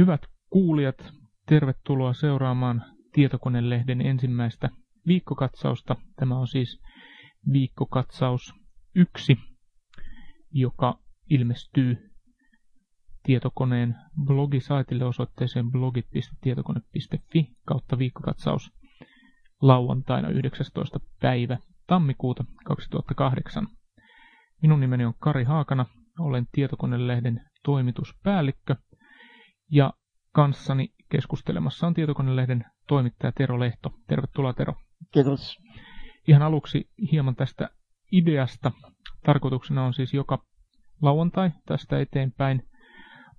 Hyvät kuulijat, tervetuloa seuraamaan Tietokonelehden ensimmäistä viikkokatsausta. Tämä on siis viikkokatsaus 1, joka ilmestyy tietokoneen blogisaitille osoitteeseen blogit.tietokone.fi kautta viikkokatsaus lauantaina 19. päivä tammikuuta 2008. Minun nimeni on Kari Haakana, olen Tietokonelehden toimituspäällikkö ja kanssani keskustelemassa on Tietokonelehden toimittaja Tero Lehto. Tervetuloa Tero. Kiitos. Ihan aluksi hieman tästä ideasta. Tarkoituksena on siis joka lauantai tästä eteenpäin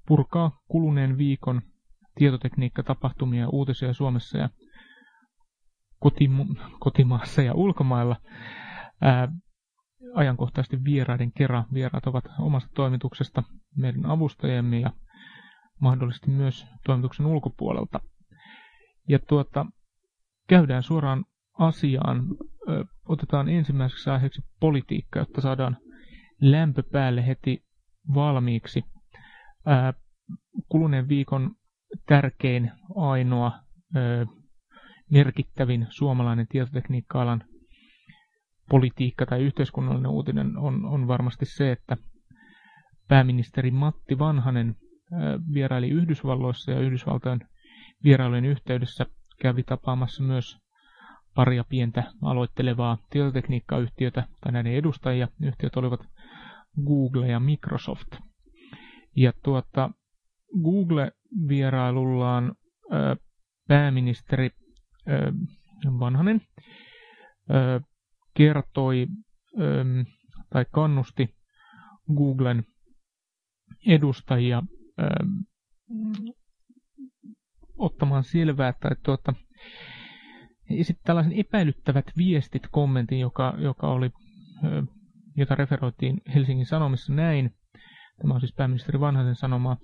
purkaa kuluneen viikon tietotekniikkatapahtumia ja uutisia Suomessa ja kotimu- kotimaassa ja ulkomailla. Ää, ajankohtaisesti vieraiden kerran. Vieraat ovat omasta toimituksesta meidän avustajamme ja mahdollisesti myös toimituksen ulkopuolelta. Ja tuota, käydään suoraan asiaan. Otetaan ensimmäiseksi aiheeksi politiikka, jotta saadaan lämpö päälle heti valmiiksi. Kuluneen viikon tärkein, ainoa, merkittävin suomalainen tietotekniikka-alan politiikka tai yhteiskunnallinen uutinen on, on varmasti se, että pääministeri Matti Vanhanen vieraili Yhdysvalloissa ja Yhdysvaltojen vierailujen yhteydessä kävi tapaamassa myös paria pientä aloittelevaa tietotekniikkayhtiötä tai näiden edustajia. Yhtiöt olivat Google ja Microsoft. Ja tuota, Google-vierailullaan pääministeri Vanhanen kertoi tai kannusti Googlen edustajia ottamaan selvää, että tuota, sitten tällaisen epäilyttävät viestit kommentin, joka, joka oli, jota referoitiin Helsingin Sanomissa näin. Tämä on siis pääministeri Vanhasen sanomaa.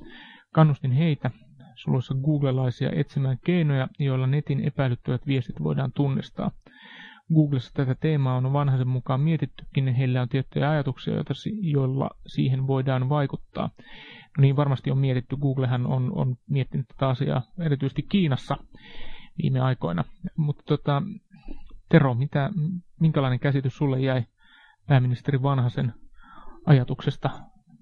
Kannustin heitä, suluissa googlelaisia, etsimään keinoja, joilla netin epäilyttävät viestit voidaan tunnistaa. Googlessa tätä teemaa on vanhaisen mukaan mietittykin, ja heillä on tiettyjä ajatuksia, joita, joilla siihen voidaan vaikuttaa. No niin varmasti on mietitty. Googlehan on, on miettinyt tätä asiaa erityisesti Kiinassa viime aikoina. Mutta tota, Tero, mitä, minkälainen käsitys sulle jäi pääministeri Vanhasen ajatuksesta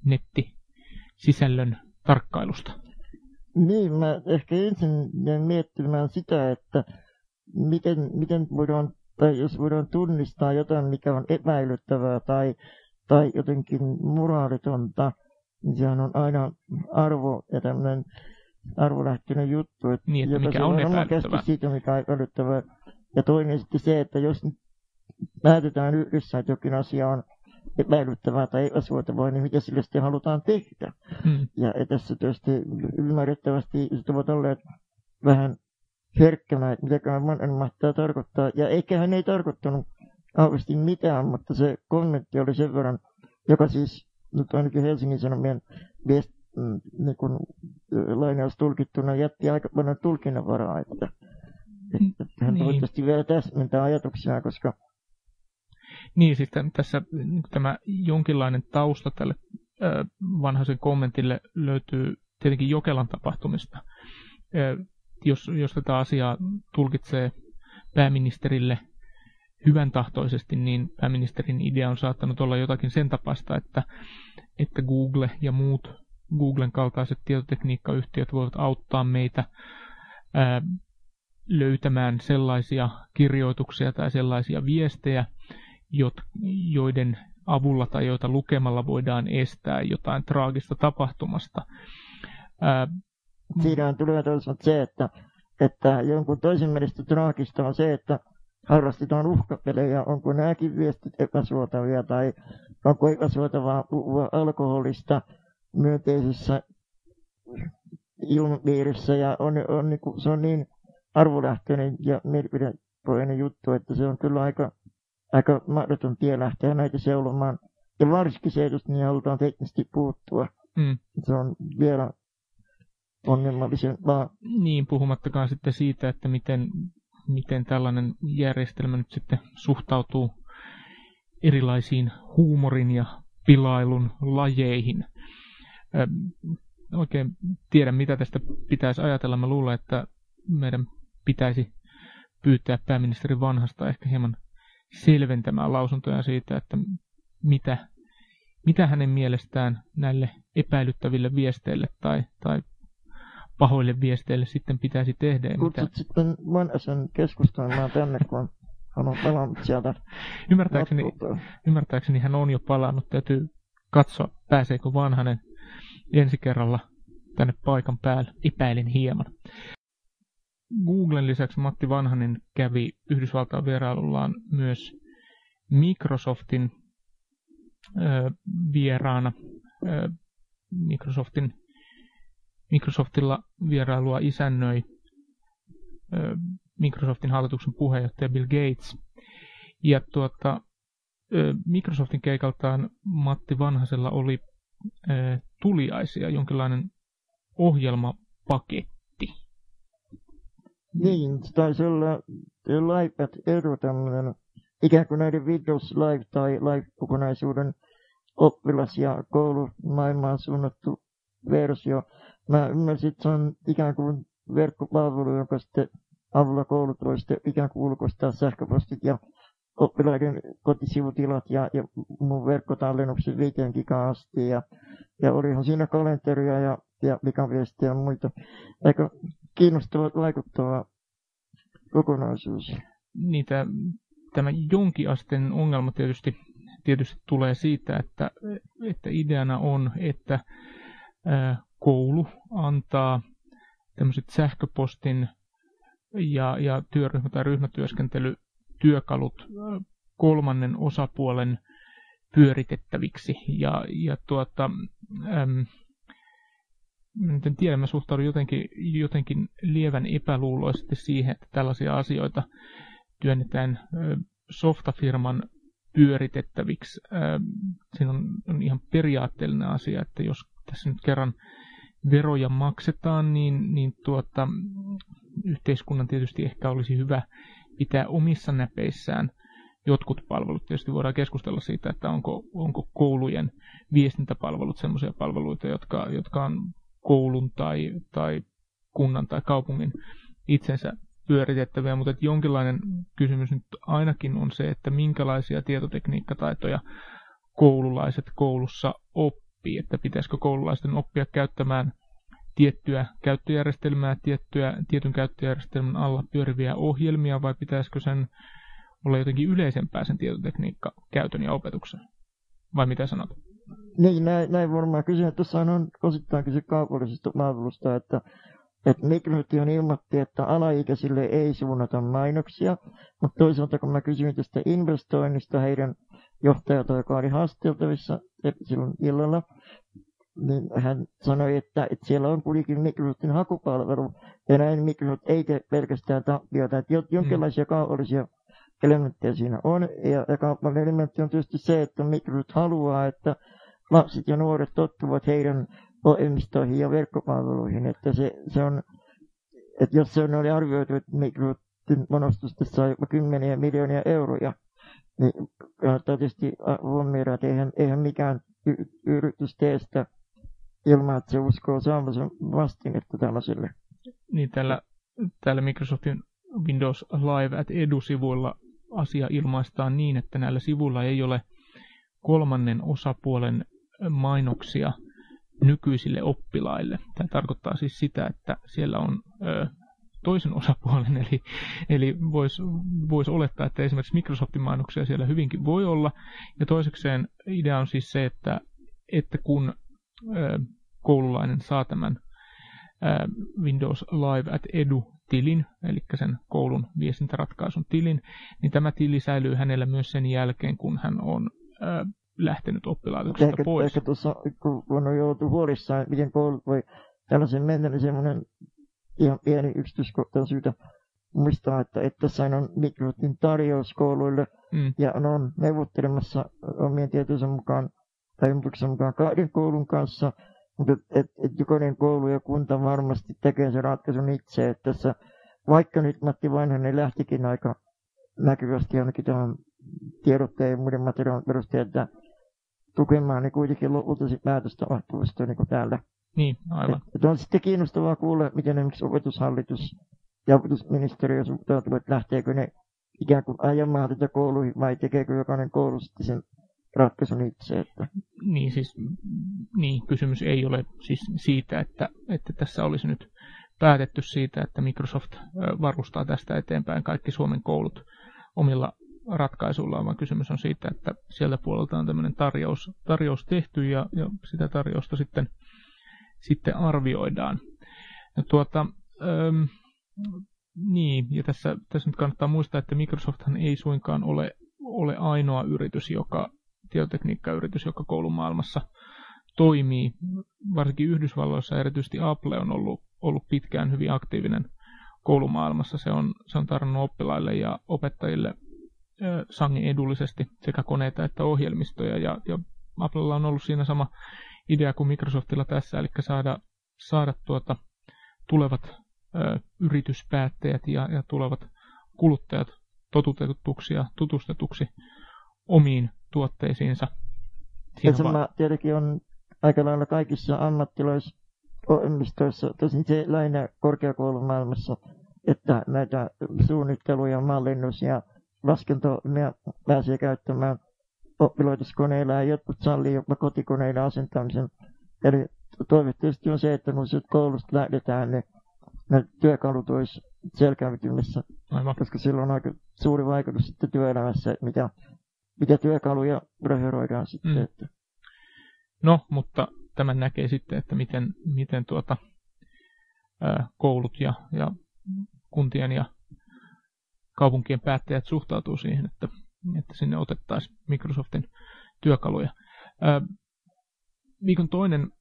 nettisisällön tarkkailusta? Niin, mä ehkä ensin jäin miettimään sitä, että miten, miten voidaan tai jos voidaan tunnistaa jotain, mikä on epäilyttävää tai, tai jotenkin moraalitonta, niin sehän on aina arvo ja tämmöinen arvolähtöinen juttu. Että niin, että mikä on epäilyttävää. siitä, mikä on epäilyttävää. Ja toinen sitten se, että jos päätetään yhdessä, että jokin asia on epäilyttävää tai epäsuotavaa, niin mitä sille sitten halutaan tehdä. Hmm. Ja tässä tietysti ymmärrettävästi ovat olleet vähän herkkänä, että mitä monen mahtaa tarkoittaa. Ja eikä hän ei tarkoittanut kauheasti mitään, mutta se kommentti oli sen verran, joka siis nyt ainakin Helsingin Sanomien viest, mm, niin kun, lainaus tulkittuna jätti aika paljon tulkinnanvaraa, että, että hän niin. toivottavasti vielä täsmentää ajatuksia, koska niin, siis tässä tämä jonkinlainen tausta tälle vanhaisen kommentille löytyy tietenkin Jokelan tapahtumista jos, jos tätä asiaa tulkitsee pääministerille hyvän tahtoisesti, niin pääministerin idea on saattanut olla jotakin sen tapasta, että, että Google ja muut Googlen kaltaiset tietotekniikkayhtiöt voivat auttaa meitä ää, löytämään sellaisia kirjoituksia tai sellaisia viestejä, joiden avulla tai joita lukemalla voidaan estää jotain traagista tapahtumasta. Ää, Siinä tulee toisaalta se, että, että jonkun toisen mielestä traagista on se, että harrastetaan uhkapelejä, onko nämäkin viestit epäsuotavia tai onko epäsuotavaa puhua alkoholista myönteisessä ilmapiirissä ja on, on, niin kuin, se on niin arvolähtöinen ja mielipidepohjainen juttu, että se on kyllä aika, aika mahdoton tie lähteä näitä seulomaan. Ja varsinkin se, jos niin halutaan teknisesti puuttua. Mm. Se on vielä ongelmallisempaa. Niin, puhumattakaan sitten siitä, että miten, miten tällainen järjestelmä nyt sitten suhtautuu erilaisiin huumorin ja pilailun lajeihin. oikein tiedä, mitä tästä pitäisi ajatella. Mä luulen, että meidän pitäisi pyytää pääministeri Vanhasta ehkä hieman selventämään lausuntoja siitä, että mitä, mitä hänen mielestään näille epäilyttäville viesteille tai, tai pahoille viesteille sitten pitäisi tehdä. Kutsut mitä... sitten Vanhasen keskustelemaan tänne, kun hän on palannut sieltä. Ymmärtääkseni, ymmärtääkseni hän on jo palannut. Täytyy katsoa, pääseekö Vanhanen ensi kerralla tänne paikan päälle. Epäilin hieman. Googlen lisäksi Matti Vanhanen kävi Yhdysvaltain vierailullaan myös Microsoftin ö, vieraana. Ö, Microsoftin, Microsoftilla vierailua isännöi Microsoftin hallituksen puheenjohtaja Bill Gates. Ja tuota, Microsoftin keikaltaan Matti Vanhasella oli tuliaisia, jonkinlainen ohjelmapaketti. Niin, taisi olla Live Edu tämmöinen ikään kuin näiden Windows Live tai Live-kokonaisuuden oppilas- ja koulumaailmaan suunnattu versio. Mä ymmärsin, että se on ikään kuin verkkopalvelu, joka sitten avulla koulut voi sitten ikään kuin ulkoistaa sähköpostit ja oppilaiden kotisivutilat ja, ja mun verkkotallennukset 5 giga asti. Ja, ja olihan siinä kalenteria ja, ja pikaviestiä ja muita. Aika kiinnostava vaikuttava kokonaisuus. Niitä, tämä jonkinasteen ongelma tietysti, tietysti tulee siitä, että, että ideana on, että ää, koulu antaa tämmöiset sähköpostin ja, ja työryhmä- tai ryhmätyöskentelytyökalut kolmannen osapuolen pyöritettäviksi. Ja, ja tuota, äm, en tiedä, mä suhtaudun jotenkin, jotenkin lievän epäluuloisesti siihen, että tällaisia asioita työnnetään softafirman pyöritettäviksi. Siinä on, on ihan periaatteellinen asia, että jos tässä nyt kerran veroja maksetaan, niin, niin tuota, yhteiskunnan tietysti ehkä olisi hyvä pitää omissa näpeissään jotkut palvelut. Tietysti voidaan keskustella siitä, että onko, onko koulujen viestintäpalvelut sellaisia palveluita, jotka, jotka on koulun tai, tai kunnan tai kaupungin itsensä pyöritettäviä, mutta jonkinlainen kysymys nyt ainakin on se, että minkälaisia tietotekniikkataitoja koululaiset koulussa oppii, että pitäisikö koululaisten oppia käyttämään tiettyä käyttöjärjestelmää, tiettyä, tietyn käyttöjärjestelmän alla pyöriviä ohjelmia, vai pitäisikö sen olla jotenkin yleisempää sen tietotekniikka käytön ja opetuksen? Vai mitä sanot? Niin, näin, näin varmaan kysyn. Tuossa on osittain kyse kaupallisesta palvelusta, että, että Microsoft ilmoitti, että alaikäisille ei suunnata mainoksia, mutta toisaalta kun mä kysyin tästä investoinnista heidän johtajalta, joka oli haasteltavissa silloin illalla, niin hän sanoi, että, että siellä on kuitenkin Microsoftin hakupalvelu, ja näin Microsoft ei tee pelkästään tappiota, että jonkinlaisia mm. kaupallisia elementtejä siinä on, ja, ja kaupallinen elementti on tietysti se, että Microsoft haluaa, että lapset ja nuoret tottuvat heidän ohjelmistoihin ja verkkopalveluihin, että se, se on, että jos se on oli arvioitu, että Microsoftin monostusta saa jopa kymmeniä miljoonia euroja, niin tietysti huomioida, että eihän, eihän mikään y- yritys tee sitä ilman, että se uskoo saavansa vastinetta tällaiselle. Niin täällä, täällä Microsoftin Windows Live at Edu-sivuilla asia ilmaistaan niin, että näillä sivuilla ei ole kolmannen osapuolen mainoksia nykyisille oppilaille. Tämä tarkoittaa siis sitä, että siellä on ö, toisen osapuolen, eli, eli voisi vois olettaa, että esimerkiksi Microsoftin mainoksia siellä hyvinkin voi olla. Ja toisekseen idea on siis se, että, että kun ö, koululainen saa tämän ö, Windows Live at Edu tilin, eli sen koulun viestintäratkaisun tilin, niin tämä tili säilyy hänellä myös sen jälkeen, kun hän on ö, lähtenyt oppilaitoksesta ehkä, pois. Ehkä tuossa, kun on joutu huolissaan, miten koulut voi tällaisen mennä, niin semmoinen ihan pieni yksityiskohta on syytä muistaa, että, että tässä on Microsoftin tarjous kouluille. Mm. ja on neuvottelemassa omien tietojensa mukaan tai ympäryksen mukaan kahden koulun kanssa, mutta et, et, et jokainen koulu ja kunta varmasti tekee sen ratkaisun itse, että tässä, vaikka nyt Matti Vanhanen lähtikin aika näkyvästi ainakin tämän tiedotteen ja muiden materiaalin perusteella, tukemaan, niin kuitenkin lopulta se päätös tapahtuu sitten niin täällä Niin, aivan. Et, et on sitten kiinnostavaa kuulla, miten esimerkiksi opetushallitus ja opetusministeriö suhtautuvat, lähteekö ne ikään kuin ajamaan tätä kouluihin vai tekeekö jokainen koulu sitten sen ratkaisun itse. Että. Niin, siis niin, kysymys ei ole siis siitä, että, että tässä olisi nyt päätetty siitä, että Microsoft varustaa tästä eteenpäin kaikki Suomen koulut omilla ratkaisuillaan, vaan kysymys on siitä, että sieltä puolelta on tämmöinen tarjous, tarjous tehty ja, ja sitä tarjousta sitten, sitten arvioidaan. Ja tuota, ähm, niin, ja tässä, tässä nyt kannattaa muistaa, että Microsofthan ei suinkaan ole, ole ainoa yritys, joka, tietotekniikkayritys, joka koulumaailmassa toimii. Varsinkin Yhdysvalloissa erityisesti Apple on ollut, ollut pitkään hyvin aktiivinen koulumaailmassa. Se on, se on tarjonnut oppilaille ja opettajille sangen edullisesti sekä koneita että ohjelmistoja. Ja, ja Applella on ollut siinä sama idea kuin Microsoftilla tässä, eli saada, saada tuota, tulevat ö, yrityspäättäjät ja, ja tulevat kuluttajat totutetuksi ja tutustetuksi omiin tuotteisiinsa. Siinä sama va- tietenkin on aika lailla kaikissa ammattilaisohjelmistoissa, tosin se lähinnä korkeakoulumaailmassa, että näitä suunnitteluja, mallinnus ja laskentomia pääsee käyttämään oppilaitoskoneilla ja jotkut sallii jopa kotikoneilla asentamisen. Eli toive tietysti on se, että kun koulusta lähdetään, niin ne työkalut olisi selkäytymässä, koska sillä on aika suuri vaikutus sitten työelämässä, mitä mitä työkaluja referoidaan sitten. Mm. Että. No, mutta tämän näkee sitten, että miten, miten tuota, ää, koulut ja, ja kuntien ja kaupunkien päättäjät suhtautuu siihen, että, että sinne otettaisiin Microsoftin työkaluja. Viikon toinen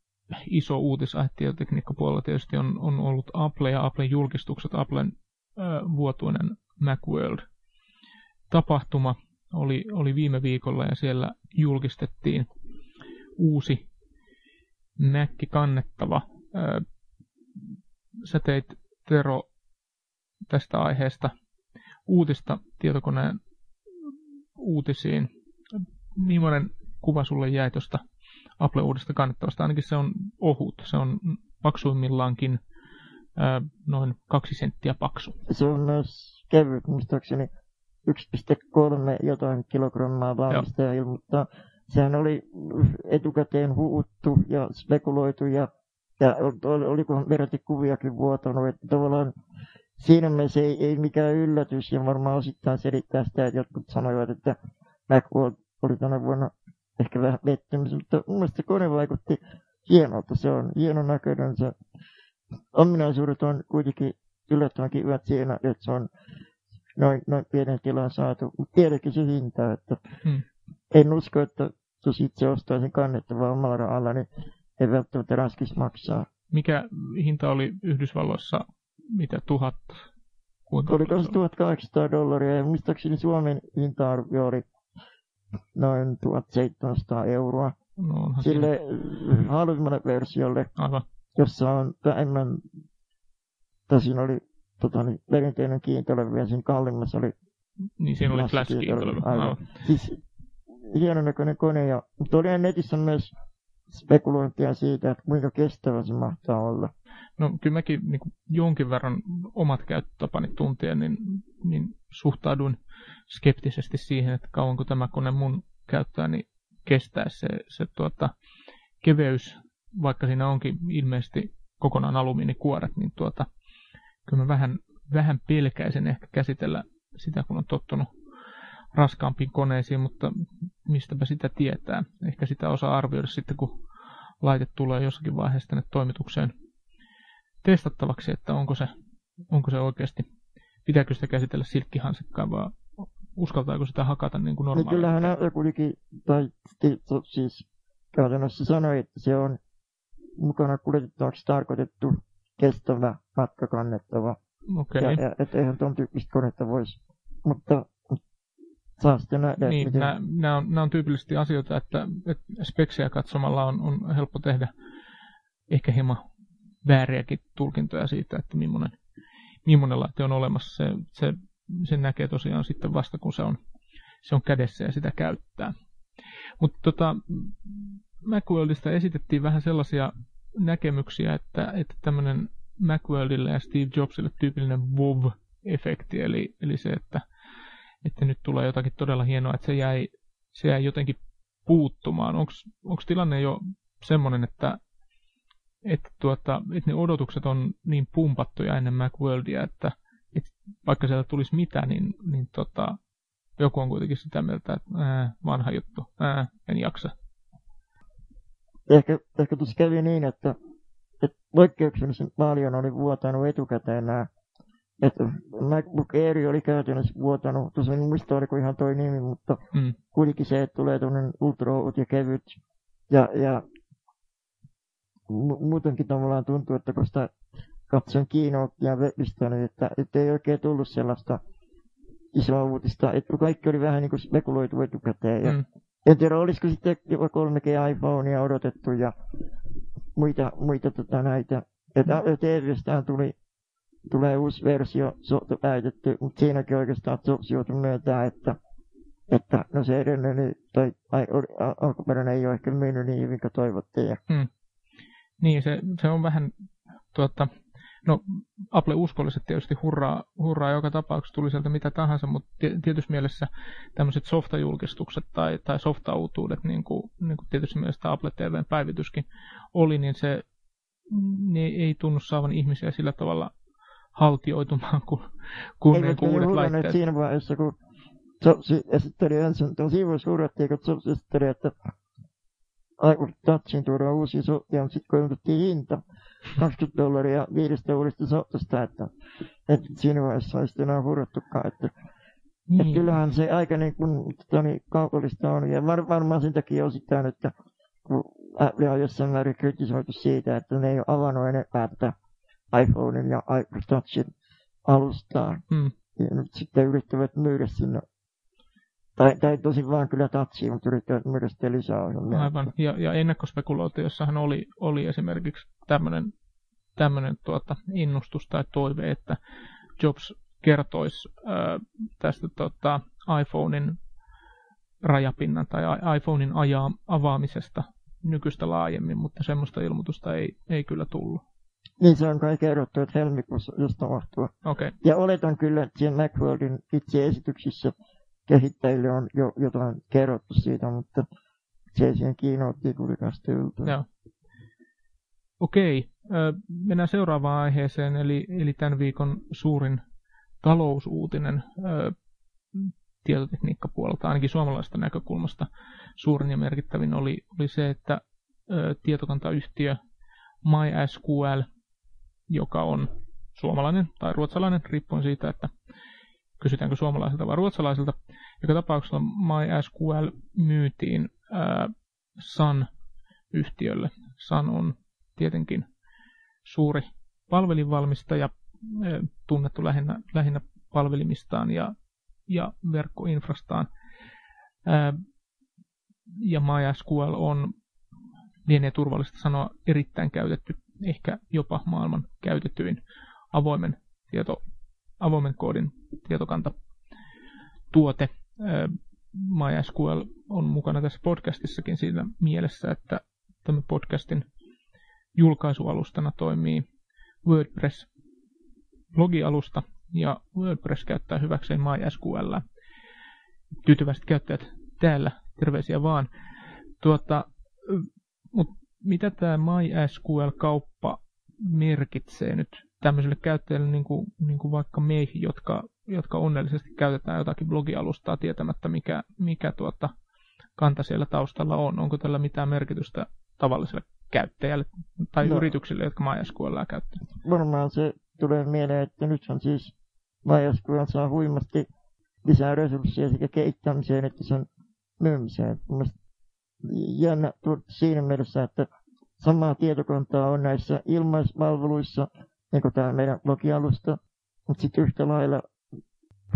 iso uutisaihe tietotekniikkapuolella tietysti on, on ollut Apple ja Applen julkistukset, Applen vuotuinen Macworld tapahtuma, oli, oli viime viikolla ja siellä julkistettiin uusi Mäkki kannettava. sä teit Tero tästä aiheesta uutista tietokoneen uutisiin. Millainen kuva sulle jäi tuosta Apple-uudesta kannettavasta? Ainakin se on ohut. Se on paksuimmillaankin noin kaksi senttiä paksu. Se on myös kevyt, muistaakseni 1,3 jotain kilogrammaa valmistaja mutta Sehän oli etukäteen huuttu ja spekuloitu ja, ja oliko verrati kuviakin vuotanut. Että tavallaan siinä mielessä ei, ei mikään yllätys ja varmaan osittain selittää sitä, että jotkut sanoivat, että Macworld oli tänä vuonna ehkä vähän pettymys, mutta mun mielestä kone vaikutti hienolta. Se on hienon näköinen. Se ominaisuudet on kuitenkin yllättävänkin hyvät siinä, että se on noin, noin pienen tilan saatu. Mutta tiedätkö se hinta, että hmm. en usko, että jos itse ostaisin kannettavaa omalla rahalla, niin ei välttämättä raskis maksaa. Mikä hinta oli Yhdysvalloissa, mitä tuhat? Kuinka oli 1800 dollaria ja muistaakseni Suomen hinta-arvio oli noin 1700 euroa. No, Sille halvimmalle versiolle, Aivan. jossa on vähemmän, tai siinä oli tota, niin, perinteinen kiintelevä ja siinä kallimmassa oli niin siinä oli flash. Siis hienon näköinen kone, ja, mutta oli netissä myös spekulointia siitä, että kuinka kestävä se mahtaa olla. No kyllä mäkin niin kuin jonkin verran omat käyttötapani tuntien, niin, niin suhtaudun skeptisesti siihen, että kauanko tämä kone mun käyttää, niin kestää se, se tuota, keveys, vaikka siinä onkin ilmeisesti kokonaan alumiinikuoret, niin tuota, kyllä mä vähän, vähän pelkäisen ehkä käsitellä sitä, kun on tottunut raskaampiin koneisiin, mutta mistäpä sitä tietää. Ehkä sitä osaa arvioida sitten, kun laite tulee jossakin vaiheessa tänne toimitukseen testattavaksi, että onko se, onko se oikeasti, pitääkö sitä käsitellä silkkihansikkaan vai uskaltaako sitä hakata niin kuin normaalisti. Niin kyllähän Apple kuitenkin, tai siis käytännössä sanoi, että se on mukana kuljetettavaksi tarkoitettu kestävä matka kannettava. Okay. Ja, että eihän tuon tyyppistä konetta voisi. Mutta saa sitten nähdä. Niin, miten... nämä, nämä, on, nämä on tyypillisesti asioita, että, että speksejä katsomalla on, on helppo tehdä ehkä hieman vääriäkin tulkintoja siitä, että millainen, millainen laite on olemassa. Se, se, sen näkee tosiaan sitten vasta, kun se on, se on kädessä ja sitä käyttää. Mutta tota, Macworldista esitettiin vähän sellaisia näkemyksiä, että, että tämmöinen Macworldille ja Steve Jobsille tyypillinen WoW-efekti, eli, eli se, että, että nyt tulee jotakin todella hienoa, että se jäi, se jäi jotenkin puuttumaan. Onko tilanne jo semmoinen, että, että, tuota, että ne odotukset on niin pumpattuja ennen Macworldia, että, että vaikka sieltä tulisi mitä, niin, niin tota, joku on kuitenkin sitä mieltä, että ää, vanha juttu, ää, en jaksa. Ehkä, ehkä tuossa kävi niin, että, että poikkeuksellisen paljon oli vuotanut etukäteen nämä että MacBook Air oli käytännössä vuotanut, tuossa en muista oliko ihan toi nimi, mutta mm. kuitenkin se, että tulee tuollainen ultra ja kevyt. Ja, ja mu- muutenkin tavallaan tuntuu, että kun sitä katson Keynotea webistä, niin että, että ei oikein tullut sellaista isoa uutista, että kaikki oli vähän niin kuin spekuloitu etukäteen. Ja mm. En tiedä, olisiko sitten jopa 3G iPhonea odotettu ja muita, muita tota näitä. Että mm. TVstään tuli tulee uusi versio päitetty, mutta siinäkin oikeastaan Jobs joutui myöntää, että, että no se edellinen tai alkuperäinen ei ole ehkä mennyt niin hyvin kuin toivottiin. Hmm. Niin, se, se on vähän, tuota, no Apple-uskolliset tietysti hurraa, hurraa joka tapauksessa, tuli sieltä mitä tahansa, mutta tietysti mielessä tämmöiset softajulkistukset tai, tai softautuudet, niin kuin, niin kuin tietysti mielessä Apple TVn päivityskin oli, niin se ne ei tunnu saavan ihmisiä sillä tavalla haltioitumaan kuin, kuin ne uudet laitteet. siinä vaiheessa, kun Jobs esitteli ensin, sivuissa huudettiin, kun Jobs esitteli, että aivan Touchin tuodaan uusia sottia, mutta sitten kun ilmoitettiin hinta, 20 dollaria viidestä uudesta sottasta, että, että siinä vaiheessa ei sitten enää hurrattukaan, että niin. Että kyllähän se aika niin kuin, tota, niin kaupallista on, ja var, varmaan sen takia osittain, että kun Apple on jossain määrin kritisoitu siitä, että ne ei ole avannut enempää tätä iPhonein ja iTouchin alustaan. Hmm. Ja nyt sitten yrittävät myydä sinne tai, tai tosi vaan kyllä touchia, mutta yrittävät myydä sitten lisää. Aivan, ja, ja ennakkospekulaatiossahan oli, oli esimerkiksi tämmöinen tämmöinen tuota, innustus tai toive, että Jobs kertoisi ää, tästä tota, iPhonein rajapinnan tai iPhonein ajaa, avaamisesta nykyistä laajemmin, mutta semmoista ilmoitusta ei, ei kyllä tullut. Niin se on kai kerrottu, että helmikuussa just tapahtuu. Okay. Ja oletan kyllä, että siellä Macworldin itse esityksissä kehittäjille on jo jotain kerrottu siitä, mutta se ei siihen kiinnoittiin kuitenkaan Joo. Okei, mennään seuraavaan aiheeseen, eli, eli tämän viikon suurin talousuutinen tietotekniikkapuolelta, ainakin suomalaisesta näkökulmasta suurin ja merkittävin oli, oli se, että tietokantayhtiö MySQL joka on suomalainen tai ruotsalainen, riippuen siitä, että kysytäänkö suomalaiselta vai ruotsalaiselta. Joka tapauksessa MySQL myytiin ää, Sun-yhtiölle. Sun on tietenkin suuri palvelinvalmistaja, tunnettu lähinnä, lähinnä palvelimistaan ja, ja verkkoinfrastaan. Ää, ja MySQL on, lienee turvallista sanoa, erittäin käytetty ehkä jopa maailman käytetyin avoimen, tieto, avoimen koodin tietokanta tuote. MySQL on mukana tässä podcastissakin siinä mielessä, että tämä podcastin julkaisualustana toimii WordPress blogialusta ja WordPress käyttää hyväkseen MySQL. Tyytyväiset käyttäjät täällä, terveisiä vaan. Tuota, mutta mitä tämä MySQL-kauppa merkitsee nyt tämmöisille käyttäjille, niin kuin, niin kuin vaikka meihin, jotka, jotka onnellisesti käytetään jotakin blogialustaa tietämättä, mikä, mikä tuota kanta siellä taustalla on. Onko tällä mitään merkitystä tavalliselle käyttäjälle tai no, yrityksille, jotka MySQL käyttävät? Varmaan se tulee mieleen, että nythän siis MySQL saa huimasti lisää resursseja sekä kehittämiseen että sen myymiseen. Mielestäni jännä siinä mielessä, että samaa tietokantaa on näissä ilmaispalveluissa, niin kuin tämä meidän blogialusta, mutta sitten yhtä lailla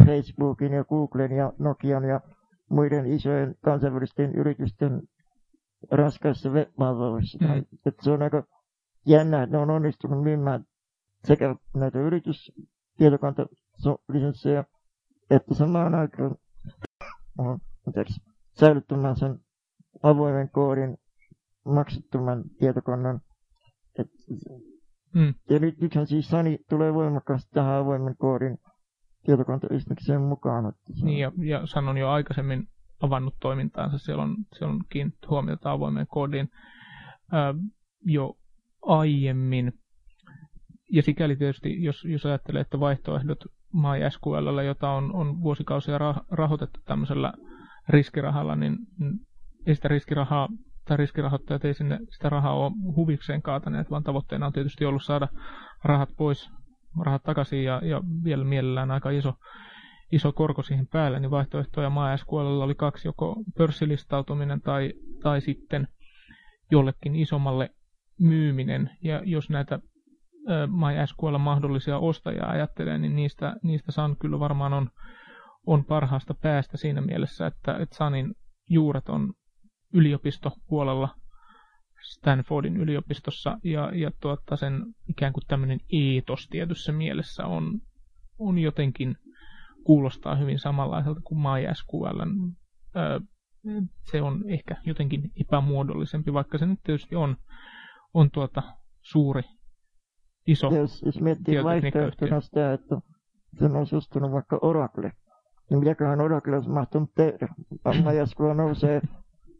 Facebookin ja Googlen ja Nokian ja muiden isojen kansainvälisten yritysten raskaissa web-palveluissa. Mm. Että se on aika jännä, että ne on onnistunut myymään sekä näitä yritystietokantalisenssejä, että samaan aikaan anteeksi, säilyttämään sen avoimen koodin maksuttoman tietokannan Et, mm. Ja nyt, nythän siis Sani tulee voimakkaasti tähän avoimen koodin tietokantoisnekseen mukaan. Että se... Niin, ja, ja San on jo aikaisemmin avannut toimintaansa. Siellä on, siellä on kiinnitetty huomiota avoimeen koodiin ää, jo aiemmin. Ja sikäli tietysti, jos, jos ajattelee, että vaihtoehdot MySQL, jota on, on vuosikausia rah, rahoitettu tämmöisellä riskirahalla, niin ei sitä riskirahaa tai riskirahoittajat ei sinne sitä rahaa ole huvikseen kaataneet, vaan tavoitteena on tietysti ollut saada rahat pois, rahat takaisin ja, ja vielä mielellään aika iso, iso korko siihen päälle, niin vaihtoehtoja MySQL oli kaksi, joko pörssilistautuminen tai, tai sitten jollekin isommalle myyminen. Ja jos näitä MySQL mahdollisia ostajia ajattelee, niin niistä, niistä Sun kyllä varmaan on, on parhaasta päästä siinä mielessä, että, että Sunin juuret on yliopistopuolella Stanfordin yliopistossa ja, ja tuota, sen ikään kuin tämmöinen eetos tietyssä mielessä on, on jotenkin kuulostaa hyvin samanlaiselta kuin MySQL. Öö, se on ehkä jotenkin epämuodollisempi, vaikka se nyt tietysti on, on tuota suuri, iso Jos, jos miettii vaihtoehtona sitä, että sen on sustunut vaikka Oracle, niin mitäköhän Oracle olisi mahtunut tehdä? MySQL nousee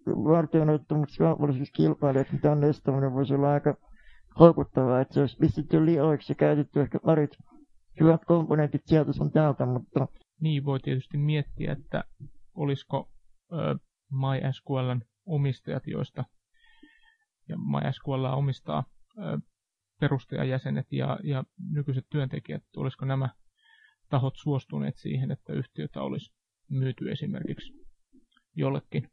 vartioinnottomuksi kaupallisiksi kilpailijaksi, mitä on estäminen voisi olla aika houkuttavaa, että se olisi pistetty liioiksi ja käytetty ehkä parit hyvät komponentit sieltä sun täältä, mutta... Niin voi tietysti miettiä, että olisiko ö, MySQLn omistajat, joista ja MySQL omistaa ö, perustajajäsenet ja, ja nykyiset työntekijät, olisiko nämä tahot suostuneet siihen, että yhtiötä olisi myyty esimerkiksi jollekin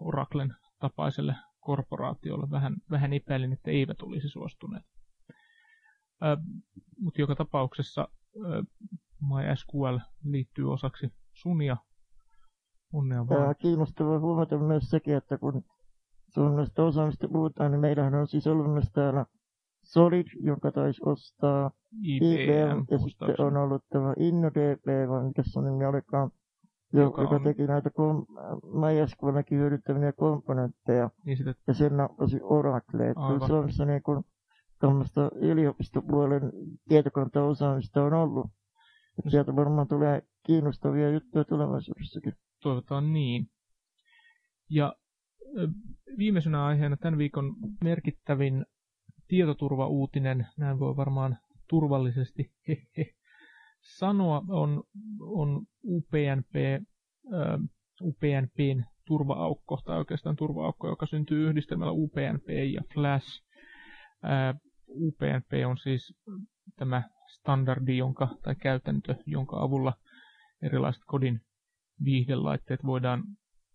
Oraclen tapaiselle korporaatiolle. Vähän, vähän epäilin, että eivät olisi suostuneet. Mutta joka tapauksessa MySQL liittyy osaksi Sunia. Onnea vaan. Kiinnostavaa huomata myös sekin, että kun suunnasta osaamista puhutaan, niin meillähän on siis ollut myös täällä Solid, jonka taisi ostaa IBM, ja sitten on ollut tämä InnoDB, vai mikä se nimi olikaan, joka, joka on... teki näitä kom- MySQLkin hyödyttäviä komponentteja. Niin sitä... Ja sen nappasi Oracle. Että Suomessa niin kuin tämmöistä yliopistopuolen tietokantaosaamista on ollut. Että sieltä varmaan tulee kiinnostavia juttuja tulevaisuudessakin. Toivotaan niin. Ja viimeisenä aiheena tämän viikon merkittävin tietoturvauutinen, näin voi varmaan turvallisesti hehe, sanoa, on, on UPnP, äh, UPnPn turvaaukko, tai oikeastaan turvaaukko, joka syntyy yhdistelmällä UPnP ja Flash. Äh, UPnP on siis tämä standardi jonka, tai käytäntö, jonka avulla erilaiset kodin viihdelaitteet voidaan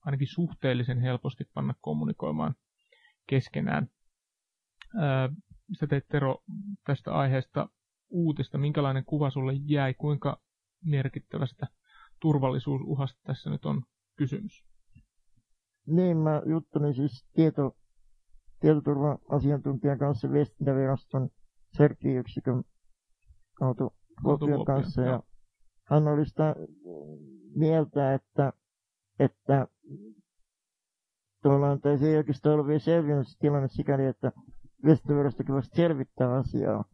ainakin suhteellisen helposti panna kommunikoimaan keskenään. Ää, sä teit Tero tästä aiheesta uutista, minkälainen kuva sulle jäi, kuinka merkittävästä turvallisuusuhasta tässä nyt on kysymys? Niin, mä juttelin siis tieto, tietoturva-asiantuntijan kanssa viestintäviraston sertiyksikön kautta Kuopion kanssa, ja hän oli sitä mieltä, että, että tavallaan tai se ei oikeastaan ollut vielä selvinnyt se tilanne sikäli, että viestintävirastokin voisi selvittää asiaa.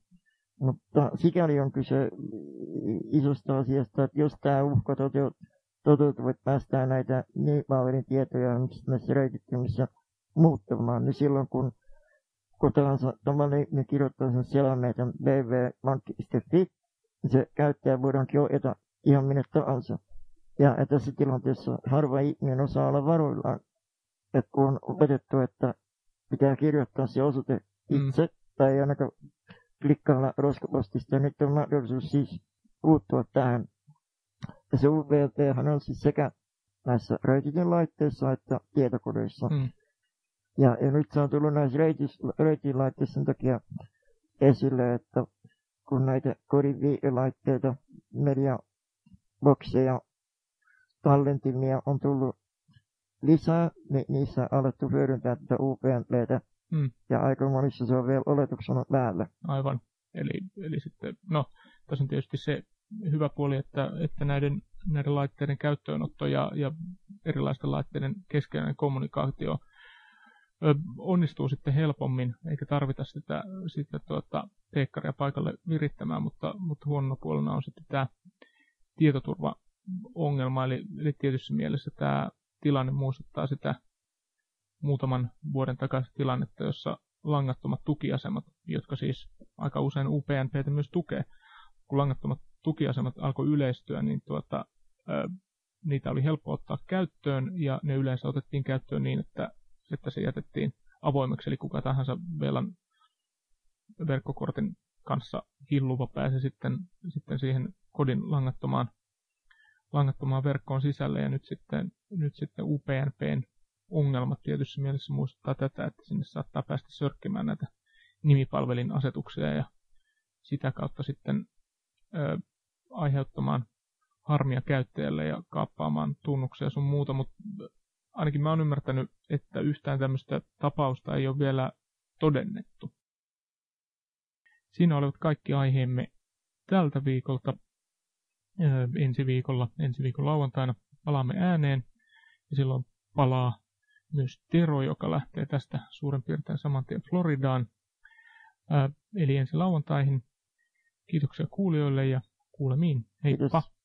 Mutta sikäli on kyse isosta asiasta, että jos tämä uhka toteutuu, että päästään näitä Nepaverin tietoja näissä reitittimissä muuttamaan, niin silloin kun tahansa tavallaan ne kirjoittaa sen selän meitä www.pankki.fi, niin se käyttäjä voidaankin ohjata ihan minne tahansa. Ja, ja tässä tilanteessa harva ihminen osaa olla varoillaan. Että kun on opetettu, että pitää kirjoittaa se osoite mm. itse, mm. tai ainakaan klikkailla roskapostista. Nyt on mahdollisuus siis puuttua tähän. Ja se UVLT on siis sekä näissä reitin laitteissa että tietokoneissa. Mm. Ja, ja nyt se on tullut näissä reitin laitteissa sen takia esille, että kun näitä kodin laitteita, mediabokseja, tallentimia on tullut lisää, niin niissä on alettu hyödyntää tätä UPNPtä Mm. Ja aika monissa se on vielä oletuksena päällä. Aivan. Eli, eli sitten, no, tässä on tietysti se hyvä puoli, että, että näiden, näiden laitteiden käyttöönotto ja, ja erilaisten laitteiden keskeinen kommunikaatio onnistuu sitten helpommin, eikä tarvita sitä, sitä tuota, teekkaria paikalle virittämään, mutta, mutta huonona puolena on sitten tämä tietoturvaongelma, eli, eli tietyssä mielessä tämä tilanne muistuttaa sitä muutaman vuoden takaisin tilannetta, jossa langattomat tukiasemat, jotka siis aika usein UPnP myös tukee, kun langattomat tukiasemat alkoi yleistyä, niin tuota, niitä oli helppo ottaa käyttöön ja ne yleensä otettiin käyttöön niin, että, että se jätettiin avoimeksi, eli kuka tahansa velan verkkokortin kanssa hilluva pääsi sitten, sitten siihen kodin langattomaan, langattomaan verkkoon sisälle ja nyt sitten, nyt sitten UPnPn ongelmat tietyssä mielessä muistuttaa tätä, että sinne saattaa päästä sörkkimään näitä nimipalvelin asetuksia ja sitä kautta sitten ö, aiheuttamaan harmia käyttäjälle ja kaappaamaan tunnuksia sun muuta, mutta ainakin mä oon ymmärtänyt, että yhtään tämmöistä tapausta ei ole vielä todennettu. Siinä olivat kaikki aiheemme tältä viikolta. Öö, ensi viikolla, ensi viikon lauantaina palaamme ääneen ja silloin palaa myös Tero, joka lähtee tästä suurin piirtein saman tien Floridaan. Öö, eli ensi lauantaihin. Kiitoksia kuulijoille ja kuulemiin. Heippa! Kiitos.